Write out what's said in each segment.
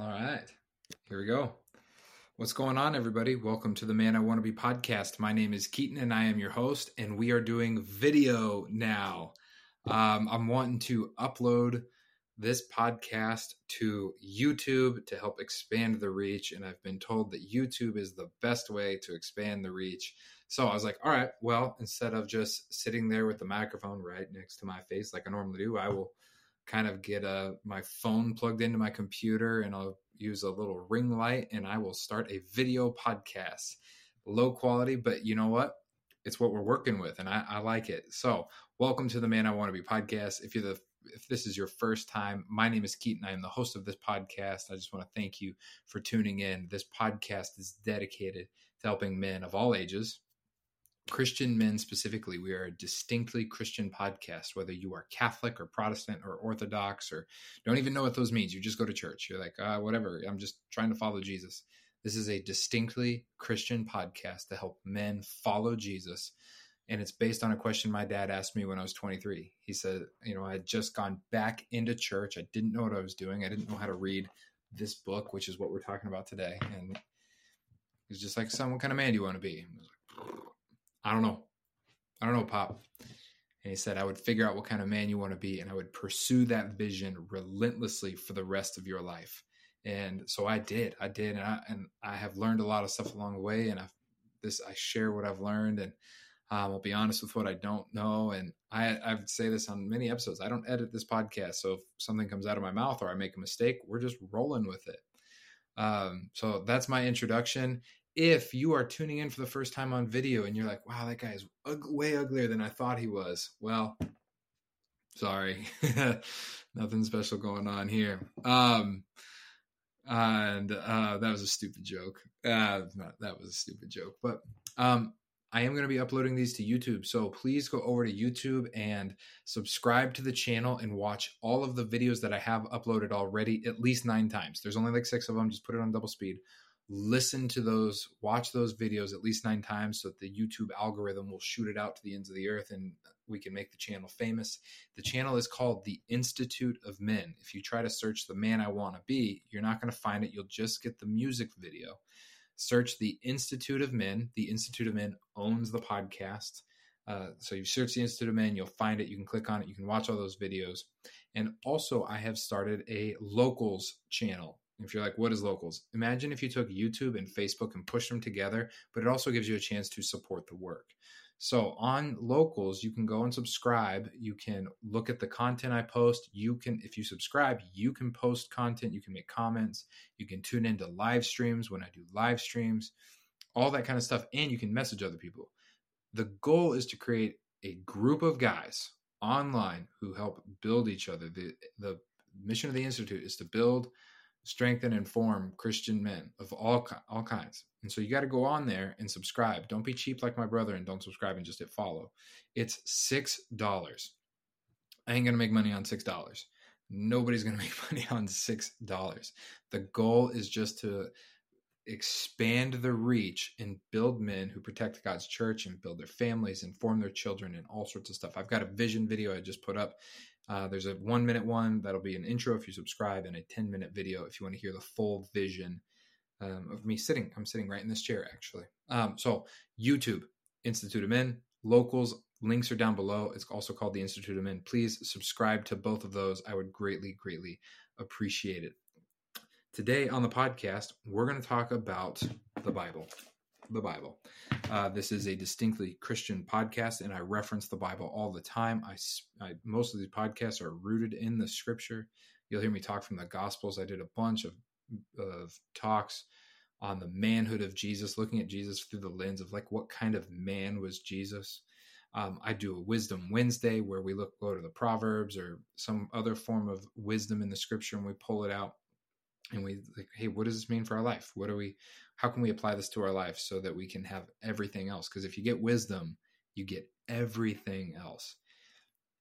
All right, here we go. What's going on, everybody? Welcome to the Man I Want to Be podcast. My name is Keaton and I am your host, and we are doing video now. Um, I'm wanting to upload this podcast to YouTube to help expand the reach, and I've been told that YouTube is the best way to expand the reach. So I was like, all right, well, instead of just sitting there with the microphone right next to my face like I normally do, I will kind of get a my phone plugged into my computer and I'll use a little ring light and I will start a video podcast. Low quality, but you know what? It's what we're working with and I, I like it. So welcome to the Man I Want to Be podcast. If you're the if this is your first time, my name is Keaton. I am the host of this podcast. I just want to thank you for tuning in. This podcast is dedicated to helping men of all ages, Christian men specifically, we are a distinctly Christian podcast, whether you are Catholic or Protestant or Orthodox or don't even know what those means. You just go to church. You're like, uh, whatever. I'm just trying to follow Jesus. This is a distinctly Christian podcast to help men follow Jesus. And it's based on a question my dad asked me when I was 23. He said, You know, I had just gone back into church. I didn't know what I was doing. I didn't know how to read this book, which is what we're talking about today. And he's just like, Son, what kind of man do you want to be? I don't know. I don't know, Pop. And he said, I would figure out what kind of man you want to be, and I would pursue that vision relentlessly for the rest of your life. And so I did. I did, and I and I have learned a lot of stuff along the way. And I this I share what I've learned, and um, I'll be honest with what I don't know. And I I say this on many episodes. I don't edit this podcast, so if something comes out of my mouth or I make a mistake, we're just rolling with it. Um, so that's my introduction if you are tuning in for the first time on video and you're like, wow, that guy is ug- way uglier than I thought he was, well, sorry, nothing special going on here. Um, and uh, that was a stupid joke. Uh, not, that was a stupid joke, but um, I am going to be uploading these to YouTube. So please go over to YouTube and subscribe to the channel and watch all of the videos that I have uploaded already at least nine times. There's only like six of them. Just put it on double speed listen to those, watch those videos at least nine times so that the YouTube algorithm will shoot it out to the ends of the earth and we can make the channel famous. The channel is called The Institute of Men. If you try to search the man I want to be, you're not going to find it. You'll just get the music video. Search The Institute of Men. The Institute of Men owns the podcast. Uh, so you search the Institute of Men, you'll find it. You can click on it. You can watch all those videos. And also, I have started a locals channel if you're like, what is locals? Imagine if you took YouTube and Facebook and pushed them together, but it also gives you a chance to support the work. So on locals, you can go and subscribe. You can look at the content I post. You can, if you subscribe, you can post content. You can make comments. You can tune into live streams when I do live streams, all that kind of stuff. And you can message other people. The goal is to create a group of guys online who help build each other. The, the mission of the Institute is to build strengthen and form Christian men of all all kinds. And so you got to go on there and subscribe. Don't be cheap like my brother and don't subscribe and just hit follow. It's six dollars. I ain't gonna make money on six dollars. Nobody's gonna make money on six dollars. The goal is just to expand the reach and build men who protect God's church and build their families and form their children and all sorts of stuff. I've got a vision video I just put up uh, there's a one minute one that'll be an intro if you subscribe, and a 10 minute video if you want to hear the full vision um, of me sitting. I'm sitting right in this chair, actually. Um, so, YouTube, Institute of Men, locals, links are down below. It's also called the Institute of Men. Please subscribe to both of those. I would greatly, greatly appreciate it. Today on the podcast, we're going to talk about the Bible the Bible. Uh, this is a distinctly Christian podcast, and I reference the Bible all the time. I, I, most of these podcasts are rooted in the Scripture. You'll hear me talk from the Gospels. I did a bunch of of talks on the manhood of Jesus, looking at Jesus through the lens of like what kind of man was Jesus. Um, I do a Wisdom Wednesday where we look go to the Proverbs or some other form of wisdom in the Scripture, and we pull it out and we like, hey, what does this mean for our life? What do we? how can we apply this to our life so that we can have everything else? Because if you get wisdom, you get everything else.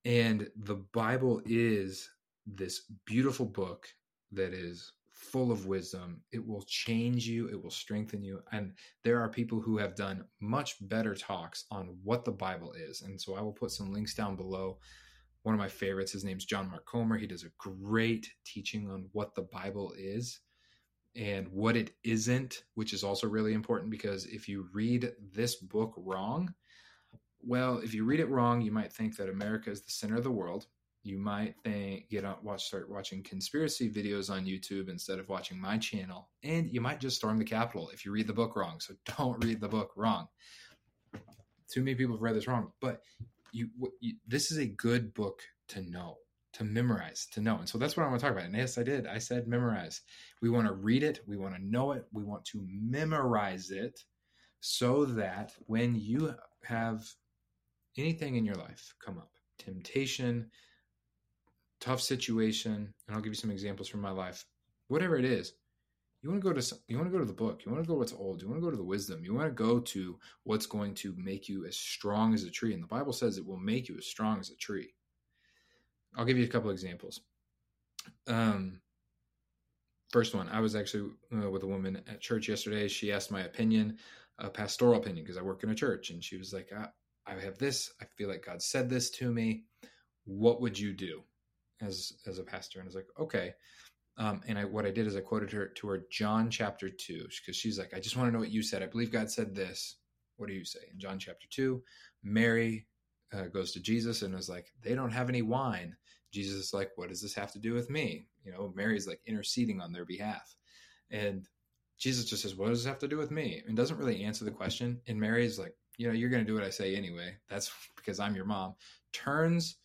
And the Bible is this beautiful book that is full of wisdom. It will change you, it will strengthen you. And there are people who have done much better talks on what the Bible is. And so I will put some links down below. One of my favorites, his name's John Mark Comer. He does a great teaching on what the Bible is. and what it isn't, which is also really important because if you read this book wrong, well, if you read it wrong, you might think that America is the center of the world. You might think get on watch start watching conspiracy videos on YouTube instead of watching my channel, and you might just storm the Capitol if you read the book wrong. So don't read the book wrong. Too many people have read this wrong, but you, you this is a good book to know to memorize, to know. And so that's what I want to talk about. And yes, I did. I said memorize. We want to read it, we want to know it, we want to memorize it so that when you have anything in your life come up, temptation, tough situation, and I'll give you some examples from my life, whatever it is, you want to go to you want to go to the book you want to go to what's old you want to go to the wisdom you want to go to what's going to make you as strong as a tree and the bible says it will make you as strong as a tree I'll give you a couple examples. Um, first one, I was actually uh, with a woman at church yesterday. She asked my opinion, a pastoral opinion, because I work in a church, and she was like, I, "I have this. I feel like God said this to me. What would you do as as a pastor?" And I was like, "Okay." Um, and I, what I did is I quoted her to her John chapter two because she's like, I just want to know what you said. I believe God said this. What do you say in John chapter two? Mary uh, goes to Jesus and is like, they don't have any wine. Jesus is like, what does this have to do with me? You know, Mary's like interceding on their behalf. And Jesus just says, what does this have to do with me? And doesn't really answer the question. And Mary's like, you know, you're going to do what I say anyway. That's because I'm your mom. Turns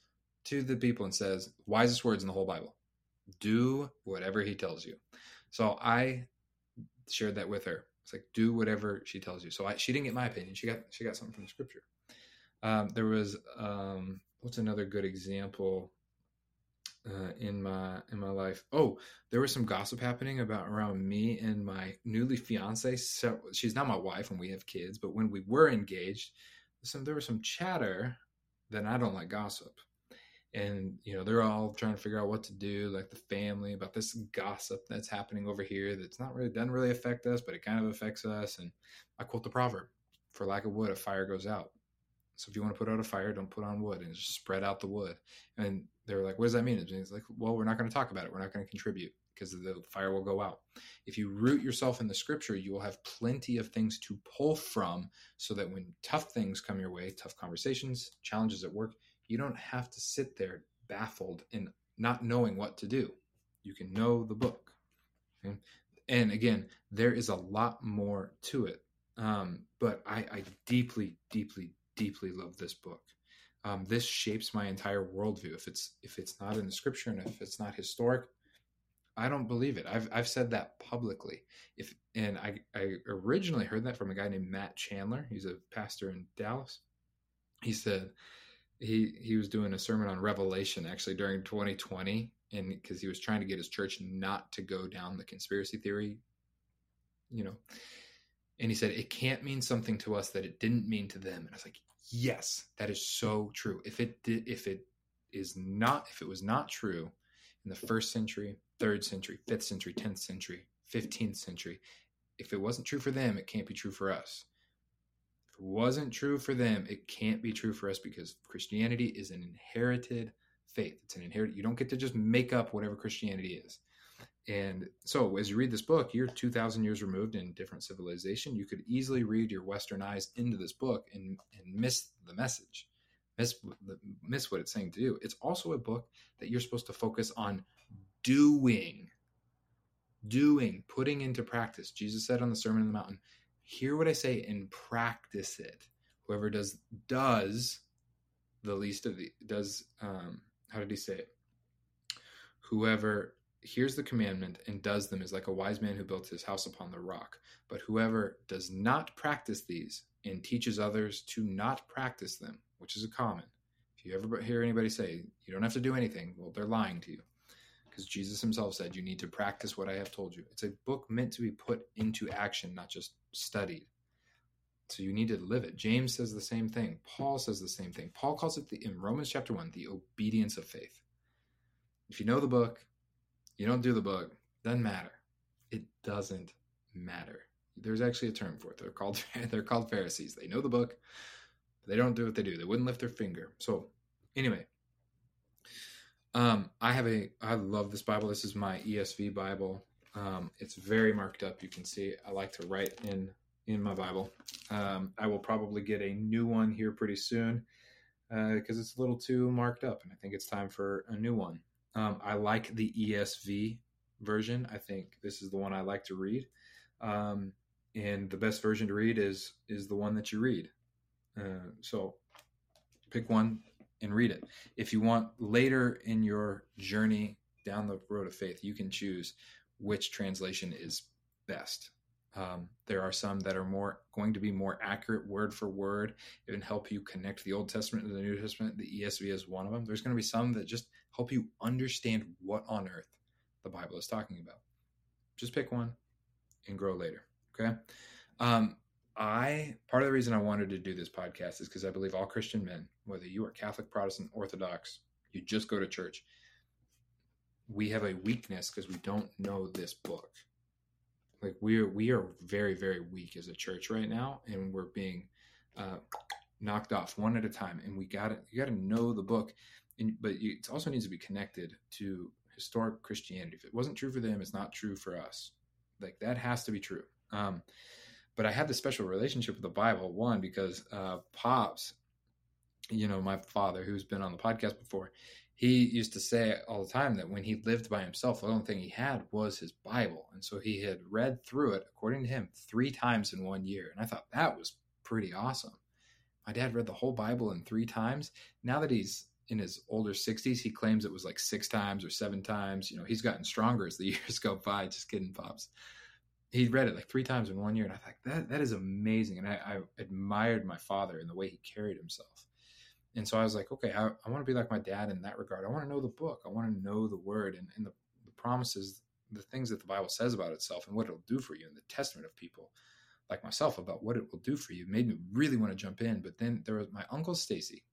to the people and says, wisest words in the whole Bible do whatever he tells you. So I shared that with her. It's like, do whatever she tells you. So I, she didn't get my opinion. She got, she got something from the scripture. Um, there was um, what's another good example uh, in my in my life? Oh, there was some gossip happening about around me and my newly fiance. So she's not my wife, and we have kids. But when we were engaged, some there was some chatter that I don't like gossip. And you know they're all trying to figure out what to do, like the family, about this gossip that's happening over here. That's not really doesn't really affect us, but it kind of affects us. And I quote the proverb: "For lack of wood, a fire goes out." So if you want to put out a fire, don't put on wood and just spread out the wood. And they were like, what does that mean? And it's like, well, we're not going to talk about it. We're not going to contribute because the fire will go out. If you root yourself in the scripture, you will have plenty of things to pull from so that when tough things come your way, tough conversations, challenges at work, you don't have to sit there baffled and not knowing what to do. You can know the book. Okay? And again, there is a lot more to it. Um, but I, I deeply, deeply, deeply love this book. Um, this shapes my entire worldview. If it's if it's not in the scripture and if it's not historic, I don't believe it. I've I've said that publicly. If and I I originally heard that from a guy named Matt Chandler. He's a pastor in Dallas. He said he he was doing a sermon on Revelation actually during 2020, and because he was trying to get his church not to go down the conspiracy theory, you know, and he said, it can't mean something to us that it didn't mean to them. And I was like, yes, that is so true. If it did, if it is not, if it was not true in the first century, third century, fifth century, 10th century, 15th century, if it wasn't true for them, it can't be true for us. Wasn't true for them, it can't be true for us because Christianity is an inherited faith. It's an inherited, you don't get to just make up whatever Christianity is. And so, as you read this book, you're 2,000 years removed in different civilization. You could easily read your Western eyes into this book and, and miss the message, miss, miss what it's saying to do. It's also a book that you're supposed to focus on doing, doing, putting into practice. Jesus said on the Sermon on the Mountain, hear what I say and practice it. Whoever does, does the least of the, does, um, how did he say it? Whoever hears the commandment and does them is like a wise man who built his house upon the rock. But whoever does not practice these and teaches others to not practice them, which is a common. If you ever hear anybody say, you don't have to do anything, well, they're lying to you. Because Jesus himself said, you need to practice what I have told you. It's a book meant to be put into action, not just studied. So you need to live it. James says the same thing. Paul says the same thing. Paul calls it the, in Romans chapter 1 the obedience of faith. If you know the book, you don't do the book, doesn't matter. It doesn't matter. There's actually a term for it. They're called they're called Pharisees. They know the book, but they don't do what they do. They wouldn't lift their finger. So anyway, um, I have a I love this Bible. This is my ESV Bible. Um, it's very marked up. You can see I like to write in in my Bible. Um, I will probably get a new one here pretty soon because uh, it's a little too marked up, and I think it's time for a new one. Um, I like the ESV version. I think this is the one I like to read, um, and the best version to read is is the one that you read. Uh, so pick one and read it. If you want later in your journey down the road of faith, you can choose which translation is best. Um, there are some that are more going to be more accurate word for word and help you connect the Old Testament to the New Testament. The ESV is one of them. There's going to be some that just help you understand what on earth the Bible is talking about. Just pick one and grow later. Okay. Um, I part of the reason I wanted to do this podcast is because I believe all Christian men, whether you are Catholic, Protestant, Orthodox, you just go to church. We have a weakness because we don't know this book. Like we're we are very very weak as a church right now and we're being uh, knocked off one at a time and we got to you got to know the book. And but it also needs to be connected to historic christianity. If it wasn't true for them it's not true for us. Like that has to be true. Um, but i have this special relationship with the bible one because uh, pops you know my father who's been on the podcast before he used to say all the time that when he lived by himself, the only thing he had was his Bible. And so he had read through it, according to him, three times in one year. And I thought that was pretty awesome. My dad read the whole Bible in three times. Now that he's in his older 60s, he claims it was like six times or seven times. You know, he's gotten stronger as the years go by. Just kidding, Pops. He read it like three times in one year. And I thought, that, that is amazing. And I, I admired my father and the way he carried himself and so I was like, okay, I, I want to be like my dad in that regard. I want to know the book. I want to know the word and, and the, the promises, the things that the Bible says about itself and what it'll do for you and the testament of people like myself about what it will do for you made me really want to jump in. But then there was my uncle Stacy,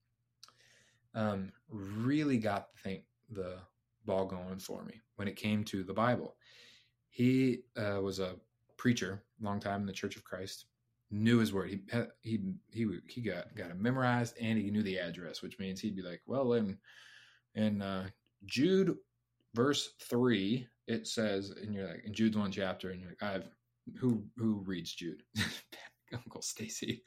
um, really got the thing, the ball going for me when it came to the Bible. He uh, was a preacher, long time in the Church of Christ, knew his word. He he he he got got it memorized, and he knew the address, which means he'd be like, "Well, in in uh, Jude verse three, it says," and you're like, "In Jude's one chapter," and you're like, "I've who who reads Jude?" Uncle Stacy.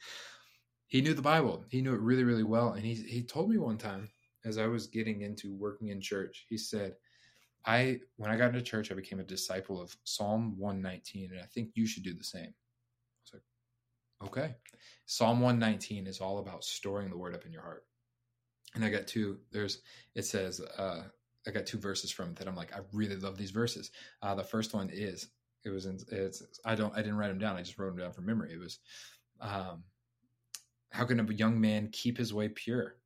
He knew the Bible. He knew it really really well, and he he told me one time as I was getting into working in church, he said. I when I got into church, I became a disciple of Psalm 119, and I think you should do the same. Okay. Psalm 119 is all about storing the word up in your heart. And I got two, there's, it says, uh, I got two verses from it that I'm like, I really love these verses. Uh, the first one is, it was in, it's, I don't, I didn't write them down. I just wrote them down from memory. It was, um, how can a young man keep his way pure?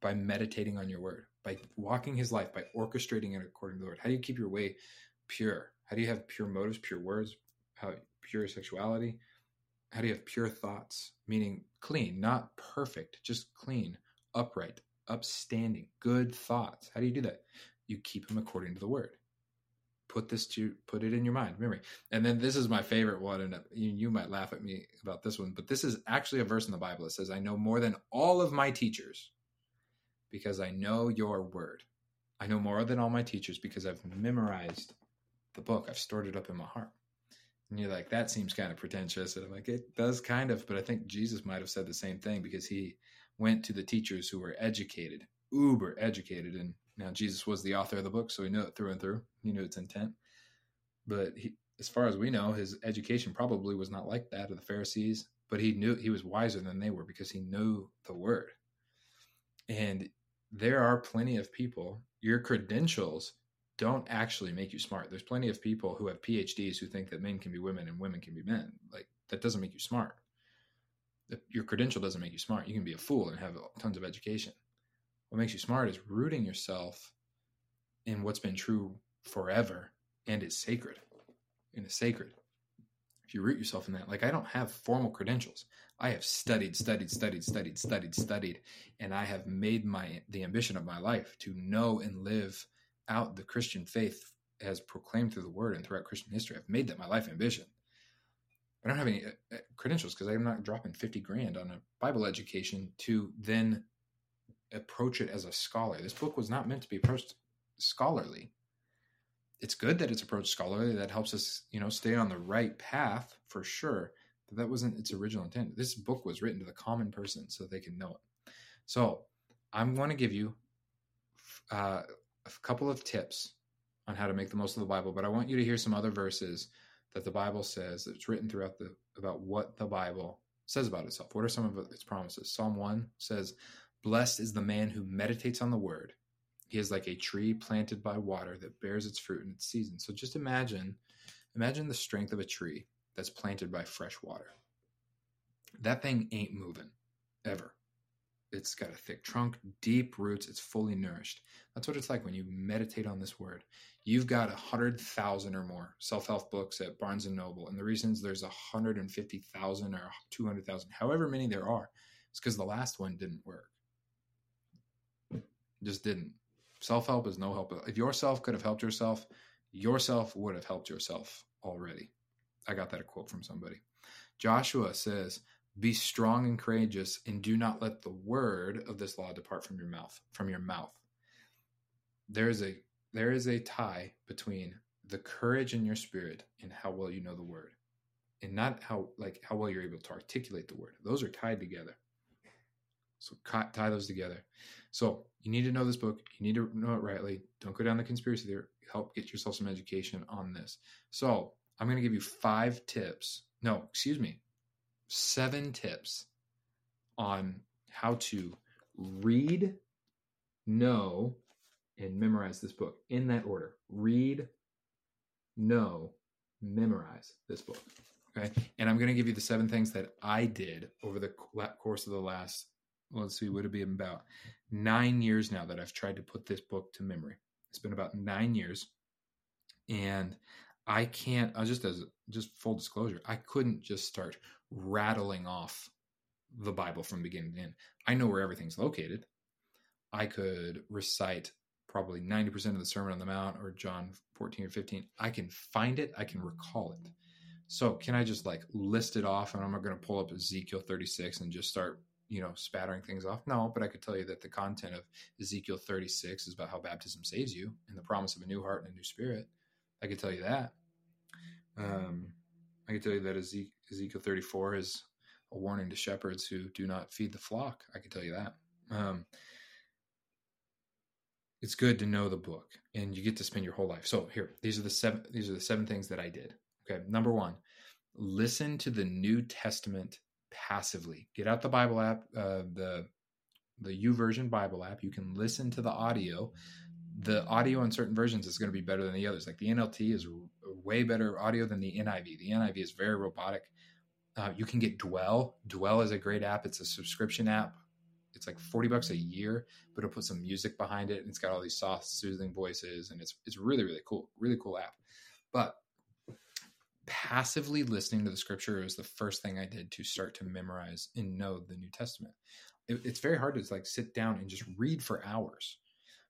By meditating on your word, by walking his life, by orchestrating it according to the Lord. How do you keep your way pure? How do you have pure motives, pure words, how pure sexuality? How do you have pure thoughts? Meaning clean, not perfect, just clean, upright, upstanding, good thoughts. How do you do that? You keep them according to the word. Put this to put it in your mind, memory. And then this is my favorite one, and uh, you, you might laugh at me about this one, but this is actually a verse in the Bible that says, "I know more than all of my teachers, because I know your word. I know more than all my teachers because I've memorized the book. I've stored it up in my heart." And you're like, that seems kind of pretentious. And I'm like, it does kind of, but I think Jesus might have said the same thing because he went to the teachers who were educated, uber educated. And now Jesus was the author of the book, so he knew it through and through. He knew its intent. But he, as far as we know, his education probably was not like that of the Pharisees, but he knew he was wiser than they were because he knew the word. And there are plenty of people, your credentials don't actually make you smart. There's plenty of people who have PhDs who think that men can be women and women can be men. Like that doesn't make you smart. Your credential doesn't make you smart. You can be a fool and have tons of education. What makes you smart is rooting yourself in what's been true forever and is sacred. And is sacred. If you root yourself in that, like I don't have formal credentials. I have studied, studied, studied, studied, studied, studied, and I have made my the ambition of my life to know and live out the Christian faith as proclaimed through the word and throughout Christian history. I've made that my life ambition. I don't have any uh, uh, credentials because I'm not dropping 50 grand on a Bible education to then approach it as a scholar. This book was not meant to be approached scholarly. it's good that it's approached scholarly. That helps us, you know, stay on the right path for sure. But that wasn't its original intent. This book was written to the common person so they can know it. So I'm going to give you uh, a couple of tips on how to make the most of the Bible, but I want you to hear some other verses that the Bible says that's written throughout the about what the Bible says about itself. What are some of its promises? Psalm 1 says, Blessed is the man who meditates on the word. He is like a tree planted by water that bears its fruit in its season. So just imagine, imagine the strength of a tree that's planted by fresh water. That thing ain't moving ever. It's got a thick trunk, deep roots, it's fully nourished. That's what it's like when you meditate on this word. You've got a hundred thousand or more self-help books at Barnes and Noble, and the reasons there's a hundred and fifty thousand or two hundred thousand, however many there are, is because the last one didn't work. It just didn't. Self-help is no help. If yourself could have helped yourself, yourself would have helped yourself already. I got that a quote from somebody. Joshua says, be strong and courageous, and do not let the word of this law depart from your mouth. From your mouth. There is a there is a tie between the courage in your spirit and how well you know the word, and not how like how well you're able to articulate the word. Those are tied together. So tie those together. So you need to know this book. You need to know it rightly. Don't go down the conspiracy theory. Help get yourself some education on this. So I'm going to give you five tips. No, excuse me, seven tips on how to read, know, and memorize this book in that order. Read, know, memorize this book. Okay. And I'm going to give you the seven things that I did over the course of the last, let's see, would it be about nine years now that I've tried to put this book to memory? It's been about nine years. And I can't, I just as just full disclosure, I couldn't just start rattling off the Bible from beginning to end. I know where everything's located. I could recite probably 90% of the Sermon on the Mount or John 14 or 15. I can find it, I can recall it. So, can I just like list it off and I'm not going to pull up Ezekiel 36 and just start, you know, spattering things off? No, but I could tell you that the content of Ezekiel 36 is about how baptism saves you and the promise of a new heart and a new spirit. I could tell you that. Um, I can tell you that Ezekiel 34 is a warning to shepherds who do not feed the flock. I can tell you that. Um, it's good to know the book, and you get to spend your whole life. So here, these are the seven. These are the seven things that I did. Okay, number one, listen to the New Testament passively. Get out the Bible app, uh, the the YouVersion Bible app. You can listen to the audio the audio on certain versions is going to be better than the others. Like the NLT is way better audio than the NIV. The NIV is very robotic. Uh, you can get Dwell. Dwell is a great app. It's a subscription app. It's like forty bucks a year, but it'll put some music behind it, and it's got all these soft, soothing voices, and it's it's really really cool. Really cool app. But passively listening to the scripture was the first thing I did to start to memorize and know the New Testament. It, it's very hard to like sit down and just read for hours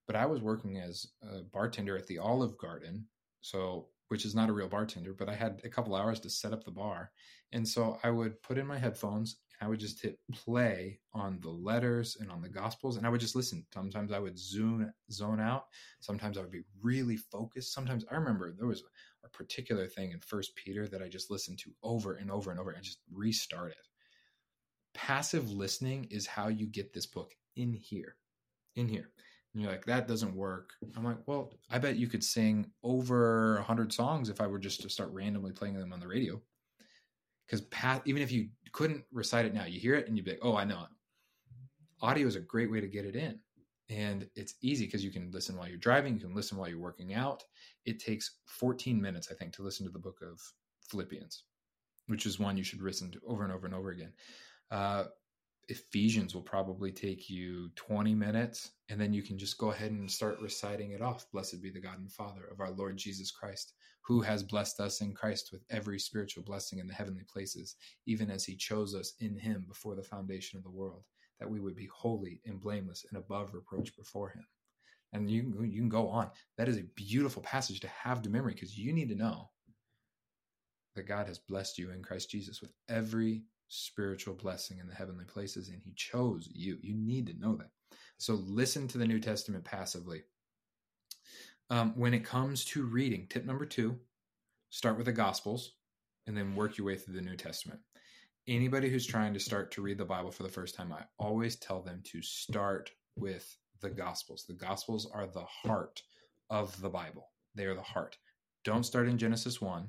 but I was working as a bartender at the Olive Garden, so which is not a real bartender, but I had a couple hours to set up the bar. And so I would put in my headphones and I would just hit play on the letters and on the gospels and I would just listen. Sometimes I would zoom zone out. Sometimes I would be really focused. Sometimes I remember there was a particular thing in First Peter that I just listened to over and over and over and just restarted. Passive listening is how you get this book in here. In here. And you're like, that doesn't work. I'm like, well, I bet you could sing over a hundred songs if I were just to start randomly playing them on the radio. Because even if you couldn't recite it now, you hear it and you'd be like, oh, I know it. Audio is a great way to get it in. And it's easy because you can listen while you're driving, you can listen while you're working out. It takes 14 minutes, I think, to listen to the book of Philippians, which is one you should listen to over and over and over again. Uh, Ephesians will probably take you 20 minutes, and then you can just go ahead and start reciting it off. Blessed be the God and Father of our Lord Jesus Christ, who has blessed us in Christ with every spiritual blessing in the heavenly places, even as he chose us in him before the foundation of the world, that we would be holy and blameless and above reproach before him. And you can, you can go on. That is a beautiful passage to have to memory because you need to know that God has blessed you in Christ Jesus with every spiritual blessing in the heavenly places, and He chose you. You need to know that. So listen to the New Testament passively. Um, when it comes to reading, tip number two start with the Gospels and then work your way through the New Testament. Anybody who's trying to start to read the Bible for the first time, I always tell them to start with the Gospels. The Gospels are the heart of the Bible, they are the heart. Don't start in Genesis 1.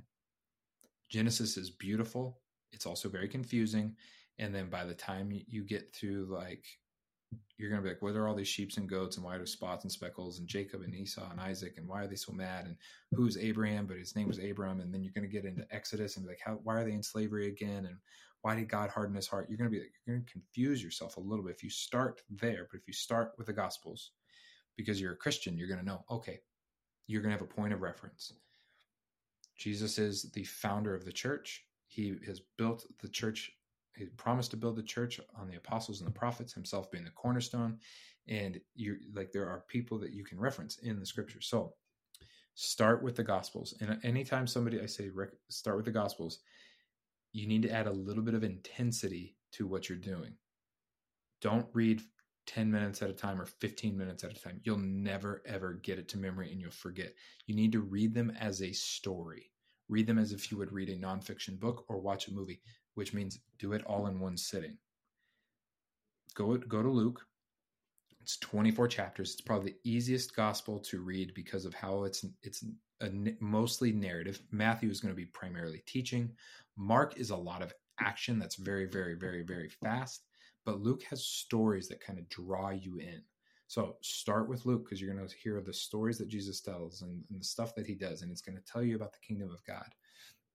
Genesis is beautiful, it's also very confusing. And then by the time you get through like you're going to be like, what are all these sheep and goats and why are there spots and speckles and Jacob and Esau and Isaac and why are they so mad and who's Abraham? But his name was Abram. And then you're going to get into Exodus and be like, how, why are they in slavery again? And why did God harden his heart? You're going to be like, you're going to confuse yourself a little bit if you start there. But if you start with the Gospels, because you're a Christian, you're going to know, okay, you're going to have a point of reference. Jesus is the founder of the church. He has built the church he promised to build the church on the apostles and the prophets himself being the cornerstone. And you like there are people that you can reference in the scripture so start with the gospels. And anytime somebody i say start with the gospels you need to add a little bit of intensity to what you're doing. Don't read 10 minutes at a time or 15 minutes at a time. You'll never ever get it to memory and you'll forget. You need to read them as a story read them as if you would read a nonfiction book or watch a movie which means do it all in one sitting. Go go to Luke. It's 24 chapters. It's probably the easiest gospel to read because of how it's it's a, mostly narrative. Matthew is going to be primarily teaching. Mark is a lot of action that's very very very very fast, but Luke has stories that kind of draw you in. So start with Luke because you're going to hear the stories that Jesus tells and, and the stuff that he does, and it's going to tell you about the kingdom of God.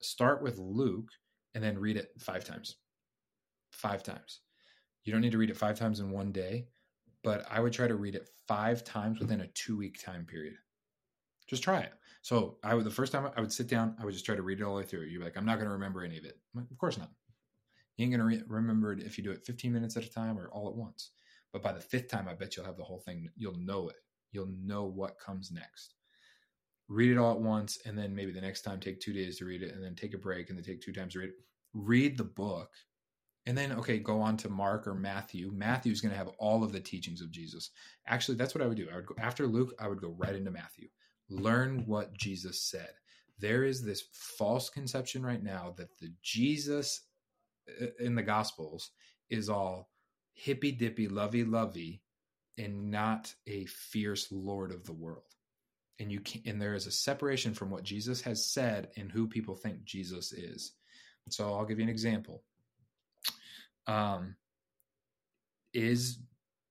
Start with Luke and then read it five times. Five times. You don't need to read it five times in one day, but I would try to read it five times within a two week time period. Just try it. So I would the first time I would sit down, I would just try to read it all the way through. You're like, I'm not going to remember any of it. Like, of course not. You ain't going to re- remember it if you do it 15 minutes at a time or all at once. But by the fifth time, I bet you'll have the whole thing. You'll know it. You'll know what comes next. Read it all at once and then maybe the next time take two days to read it and then take a break and then take two times to read it. Read the book and then okay go on to mark or matthew. Matthew's going to have all of the teachings of jesus. Actually that's what i would do. I would go after luke i would go right into matthew. Learn what jesus said. There is this false conception right now that the jesus uh, in the gospels is all hippy dippy lovey lovey and not a fierce lord of the world and you can and there is a separation from what Jesus has said and who people think Jesus is. So I'll give you an example. Um, is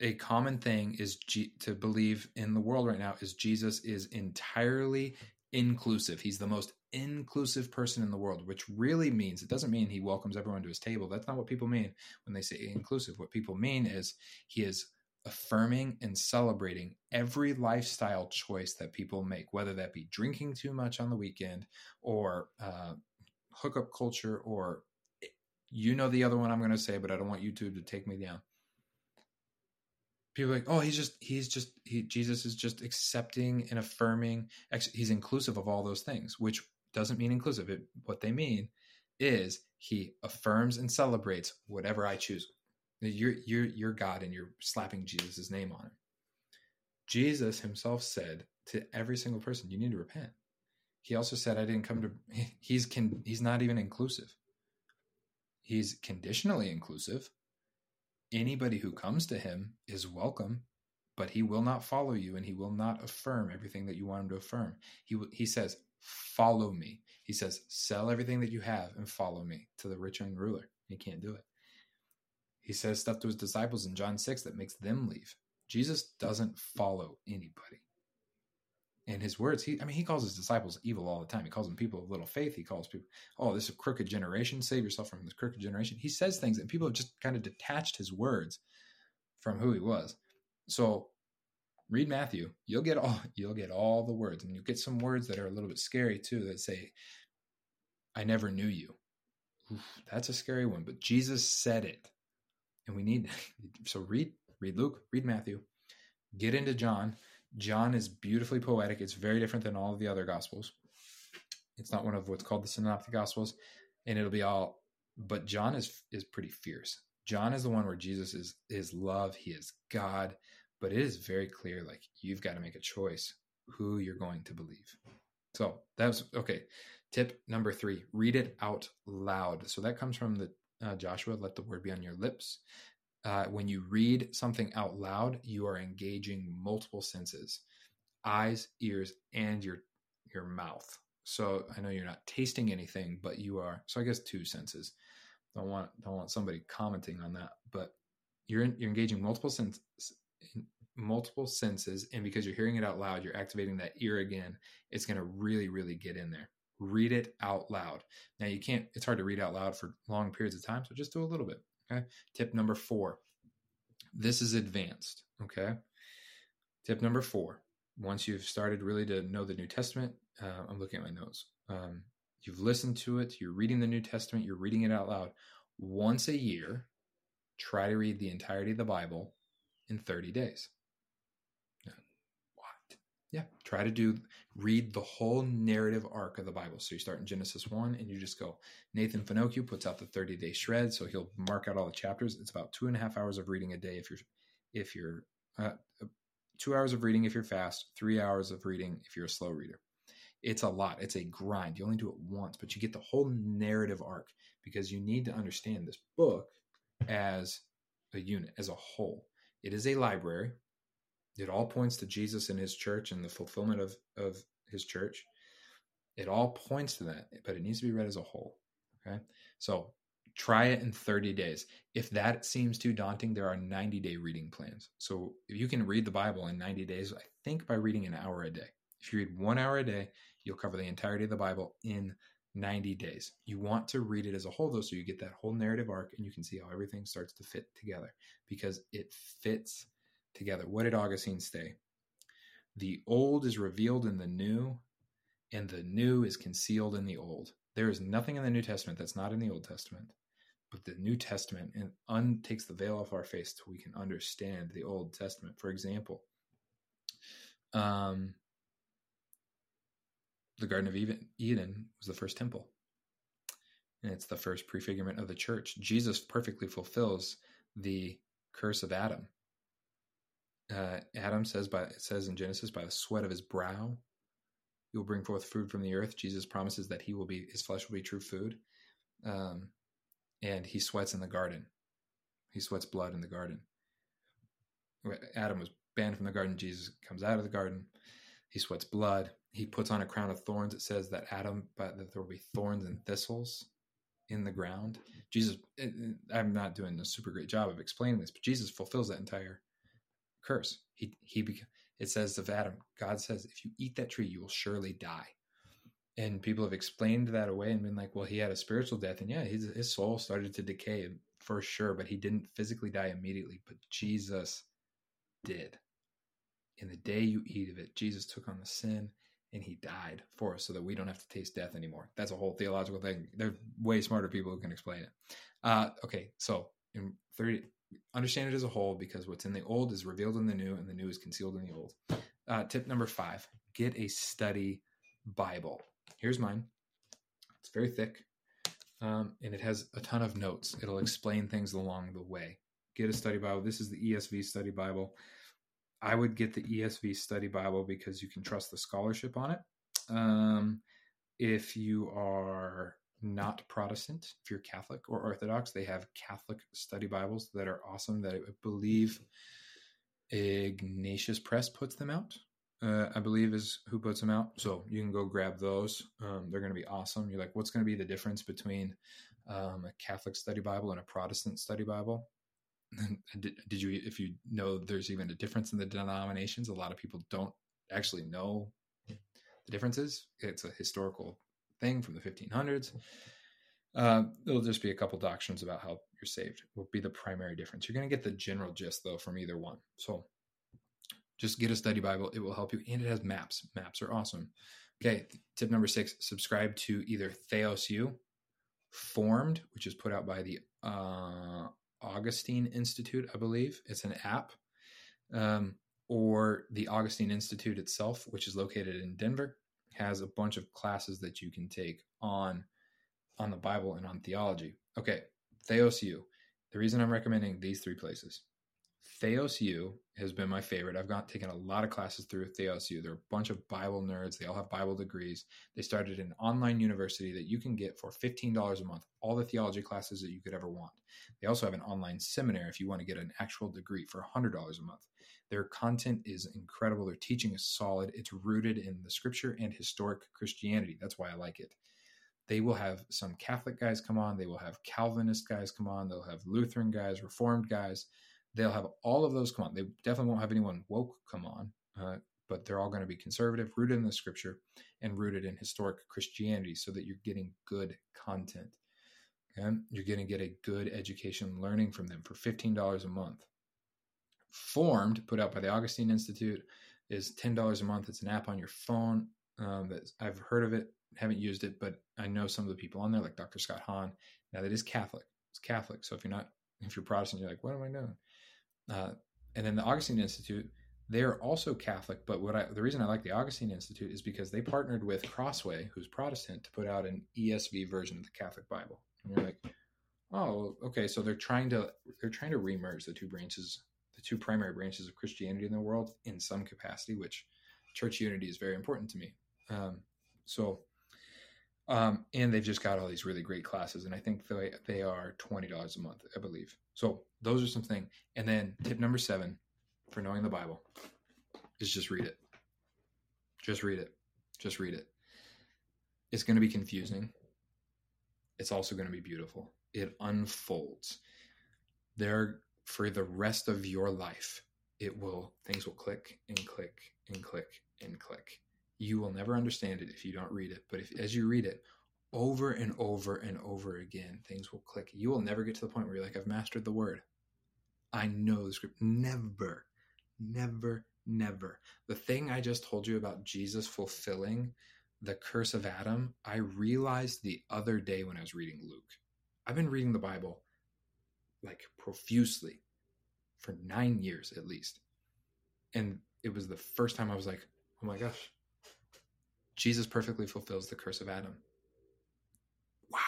a common thing is G- to believe in the world right now is Jesus is entirely inclusive. He's the most inclusive person in the world, which really means it doesn't mean he welcomes everyone to his table. That's not what people mean when they say inclusive. What people mean is he is affirming and celebrating every lifestyle choice that people make, whether that be drinking too much on the weekend or uh, hookup culture, or you know the other one I'm going to say, but I don't want YouTube to take me down. People like, oh, he's just, he's just, he, Jesus is just accepting and affirming. He's inclusive of all those things, which doesn't mean inclusive. It, what they mean is he affirms and celebrates whatever I choose. You're you're you're God and you're slapping Jesus' name on him. Jesus himself said to every single person, you need to repent. He also said, I didn't come to he's can he's not even inclusive. He's conditionally inclusive. Anybody who comes to him is welcome, but he will not follow you and he will not affirm everything that you want him to affirm. He he says, "Follow me." He says, "Sell everything that you have and follow me." To the rich and ruler, he can't do it. He says stuff to his disciples in John 6 that makes them leave. Jesus doesn't follow anybody. In his words, he I mean he calls his disciples evil all the time. He calls them people of little faith. He calls people, oh, this is a crooked generation. Save yourself from this crooked generation. He says things and people have just kind of detached his words from who he was. So read Matthew. You'll get all you'll get all the words, and you'll get some words that are a little bit scary too. That say, "I never knew you." Oof, that's a scary one, but Jesus said it and we need so read read Luke, read Matthew, get into John. John is beautifully poetic. It's very different than all of the other gospels. It's not one of what's called the synoptic gospels, and it'll be all. But John is is pretty fierce. John is the one where Jesus is is love. He is God, but it is very clear. Like you've got to make a choice. who you're going to believe. So that's okay. Tip number three read it out loud. So that comes from the uh, Joshua, let the word be on your lips. Uh, when you read something out loud, you are engaging multiple senses eyes, ears, and your your mouth. So I know you're not tasting anything, but you are. So I guess two senses. Don't want don't want somebody commenting on that, but you're in, you're engaging multiple senses, multiple senses, and because you're hearing it out loud, you're activating that ear again. It's going to really really get in there. Read it out loud. Now you can't. It's hard to read out loud for long periods of time, so just do a little bit. Okay. Tip number four. This is advanced. Okay. Tip number four. Once you've started really to know the New Testament, uh, I'm looking at my notes. Um, you've listened to it, you're reading the New Testament, you're reading it out loud. Once a year, try to read the entirety of the Bible in 30 days. Yeah, try to do read the whole narrative arc of the Bible. So you start in Genesis 1 and you just go. Nathan Finochio puts out the 30 day shred, so he'll mark out all the chapters. It's about two and a half hours of reading a day if you're if you're uh, two hours of reading if you're fast, three hours of reading if you're a slow reader it's a lot. It's a grind. You only do it once, but you get the whole narrative arc because you need to understand this book as a unit, as a whole. It is a library. It all points to Jesus and his church and the fulfillment of, of his church. It all points to that, but it needs to be read as a whole. Okay. So try it in 30 days. If that seems too daunting, there are 90 day reading plans. So if you can read the Bible in 90 days, I think by reading an hour a day. If you read one hour a day, you'll cover the entirety of the Bible in 90 days. You want to read it as a whole, though, so you get that whole narrative arc and you can see how everything starts to fit together because it fits together. What did Augustine say? The old is revealed in the new, and the new is concealed in the old. There is nothing in the New Testament that's not in the Old Testament, but the New Testament and un- takes the veil off our face so we can understand the Old Testament. For example, um, the Garden of Eden was the first temple. And it's the first prefigurement of the church. Jesus perfectly fulfills the curse of Adam. Uh, Adam says by it says in Genesis, by the sweat of his brow, he will bring forth food from the earth. Jesus promises that he will be his flesh will be true food. Um, and he sweats in the garden. He sweats blood in the garden. Adam was banned from the garden. Jesus comes out of the garden. He sweats blood he puts on a crown of thorns. It says that Adam, but that there will be thorns and thistles in the ground. Jesus, I'm not doing a super great job of explaining this, but Jesus fulfills that entire curse. He he it says of Adam, God says, if you eat that tree, you will surely die. And people have explained that away and been like, well, he had a spiritual death, and yeah, his his soul started to decay for sure, but he didn't physically die immediately. But Jesus did. In the day you eat of it, Jesus took on the sin and he died for us so that we don't have to taste death anymore. That's a whole theological thing. They're way smarter people who can explain it. Uh, okay, so in 30, understand it as a whole because what's in the old is revealed in the new, and the new is concealed in the old. Uh, tip number five get a study Bible. Here's mine. It's very thick um, and it has a ton of notes. It'll explain things along the way. Get a study Bible. This is the ESV study Bible. I would get the ESV Study Bible because you can trust the scholarship on it. Um, if you are not Protestant, if you're Catholic or Orthodox, they have Catholic study Bibles that are awesome. That I believe Ignatius Press puts them out. Uh, I believe is who puts them out. So you can go grab those. Um, they're going to be awesome. You're like, what's going to be the difference between um, a Catholic study Bible and a Protestant study Bible? did, did you if you know there's even a difference in the denominations a lot of people don't actually know the differences it's a historical thing from the 1500s uh, it'll just be a couple doctrines about how you're saved. Will be the primary difference. You're going to get the general gist though from either one. So just get a study bible. It will help you and it has maps. Maps are awesome. Okay tip number six subscribe to either theos u formed which is put out by the uh, Augustine Institute, I believe. It's an app. Um, or the Augustine Institute itself, which is located in Denver, has a bunch of classes that you can take on on the Bible and on theology. Okay, Theos U. The reason I'm recommending these three places. Theos U has been my favorite. I've got taken a lot of classes through Theos U. They're a bunch of Bible nerds. They all have Bible degrees. They started an online university that you can get for $15 a month, all the theology classes that you could ever want. They also have an online seminar if you want to get an actual degree for $100 a month. Their content is incredible. Their teaching is solid. It's rooted in the scripture and historic Christianity. That's why I like it. They will have some Catholic guys come on. They will have Calvinist guys come on. They'll have Lutheran guys, Reformed guys they'll have all of those come on. They definitely won't have anyone woke come on, uh, but they're all going to be conservative, rooted in the scripture, and rooted in historic Christianity so that you're getting good content. Okay? You're going to get a good education learning from them for $15 a month. Formed, put out by the Augustine Institute, is $10 a month. It's an app on your phone um, that I've heard of it, haven't used it, but I know some of the people on there, like Dr. Scott Hahn. Now, that is Catholic. It's Catholic. So if you're not, if you're Protestant, you're like, what am I doing? Uh, and then the Augustine Institute, they are also Catholic, but what I, the reason I like the Augustine Institute is because they partnered with Crossway, who's Protestant, to put out an ESV version of the Catholic Bible. And you're like, oh, okay, so they're trying to they're trying to remerge the two branches, two primary branches of Christianity in the world in some capacity, which church unity is very important to me. Um, so, um, and they've just got all these really great classes, and I think they they are twenty dollars a month, I believe. So those are some things. And then tip number seven for knowing the Bible is just read it. Just read it. Just read it. It's going to be confusing. It's also going to be beautiful. It unfolds. There for the rest of your life, it will things will click and click and click and click. You will never understand it if you don't read it, but if as you read it, over and over and over again, things will click. You will never get to the point where you're like, I've mastered the word. I know the script. Never, never, never. The thing I just told you about Jesus fulfilling the curse of Adam, I realized the other day when I was reading Luke. I've been reading the Bible like profusely for nine years at least. And it was the first time I was like, oh my gosh, Jesus perfectly fulfills the curse of Adam Wow.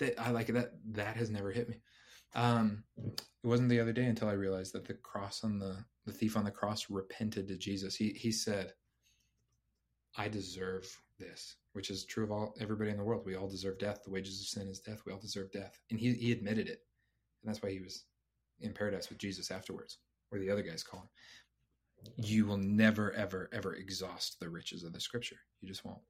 that I like that that has never hit me. Um, it wasn't the other day until I realized that the cross on the the thief on the cross repented to Jesus. He he said, "I deserve this," which is true of all everybody in the world. We all deserve death. The wages of sin is death. We all deserve death, and he he admitted it, and that's why he was in paradise with Jesus afterwards, where the other guys call him. You will never ever ever exhaust the riches of the Scripture. You just won't.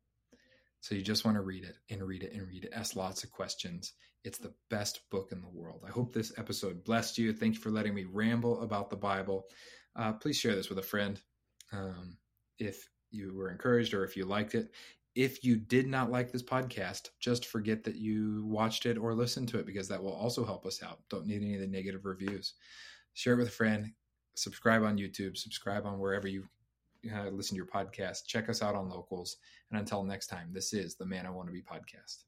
So you just want to read it and read it and read it. Ask lots of questions. It's the best book in the world. I hope this episode blessed you. Thank you for letting me ramble about the Bible. Uh, please share this with a friend um, if you were encouraged or if you liked it. If you did not like this podcast, just forget that you watched it or listened to it because that will also help us out. Don't need any of the negative reviews. Share it with a friend. Subscribe on YouTube. Subscribe on wherever you uh, listen to your podcast. Check us out on locals. And until next time, this is the Man I Want to Be podcast.